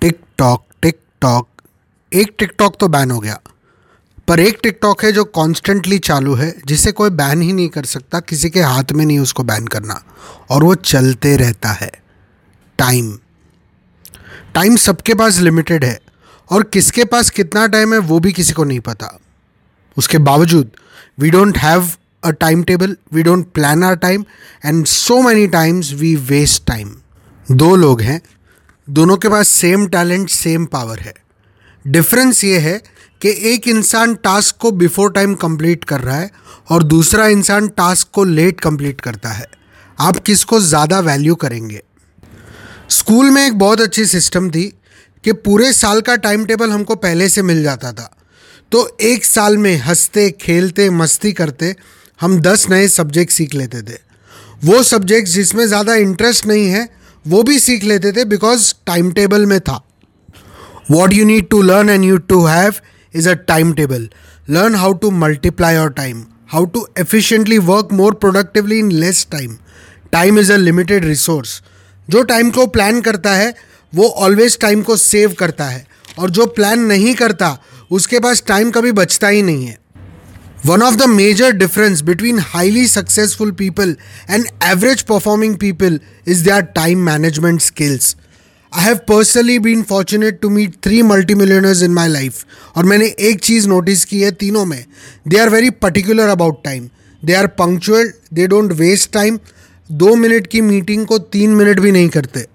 Tick tock tick tock एक TikTok तो ban हो गया। पर एक टिकटॉक है जो कॉन्स्टेंटली चालू है, जिसे कोई बैन ही नहीं कर सकता, किसी के हाथ में नहीं उसको बैन करना। और वो चलते रहता है। टाइम टाइम सबके पास लिमिटेड है। और किसके पास कितना टाइम है, वो भी किसी को नहीं पता। उसके बावजूद we don't have a time table we don't plan our time and so many times we waste time दो लोग हैं दोनों के पास सेम टैलेंट सेम पावर है। डिफरेंस ये है कि एक इंसान टास्क को बिफोर टाइम कंप्लीट कर रहा है और दूसरा इंसान टास्क को लेट कंप्लीट करता है। आप किसको ज़्यादा वैल्यू करेंगे? स्कूल में एक बहुत अच्छी सिस्टम थी कि पूरे साल का टाइम टेबल हमको पहले से मिल जाता था। तो एक साल में हँसते, खेलते, मस्ती करते हम दस नए सब्जेक्ट सीख लेते थे। वो सब्जेक्ट जिसमें ज़्यादा इंटरेस्ट नहीं है वो भी सीख लेते थे बिकॉज़ टाइम टेबल में था। What you need to learn and you to have is a time table learn how to multiply your time how to efficiently work more productively in less time time is a limited resource जो time को plan करता है, वो always time को save करता है। और जो प्लान नहीं करता, उसके पास टाइम कभी बचता ही नहीं है। One of the major difference between highly successful people and average performing people is their time management skills I have personally been fortunate to meet three multi millionaires in my life और मैंने एक चीज़ notice की है तीनों में। They are very particular about time they are punctual they don't waste time दो minute की मीटिंग को तीन मिनट भी नहीं करते।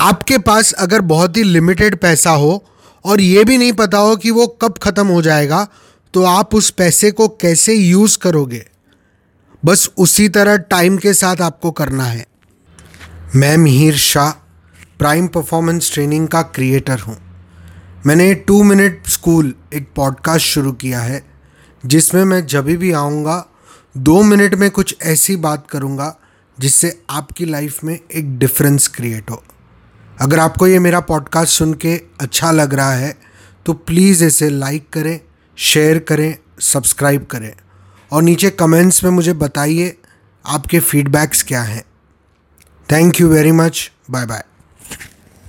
आपके पास अगर बहुत ही लिमिटेड पैसा हो, और ये भी नहीं पता हो कि वो कब ख़त्म हो जाएगा तो आप उस पैसे को कैसे यूज़ करोगे? बस उसी तरह टाइम के साथ आपको करना है। मैं Mihir Shah, prime performance training का क्रिएटर हूँ। मैंने टू मिनट स्कूल एक पॉडकास्ट शुरू किया है, जिसमें मैं जब भी आऊँगा, दो मिनट में कुछ ऐसी बात करूँगा, जिससे आपकी लाइफ में एक डिफरेंस क्रिएट हो। अगर आपको ये मेरा पॉडकास्ट सुन के अच्छा लग रहा है तो प्लीज़ इसे लाइक करें शेयर करें सब्सक्राइब करें। और नीचे कमेंट्स में मुझे बताइए आपके फीडबैक्स क्या हैं। Thank you very much bye bye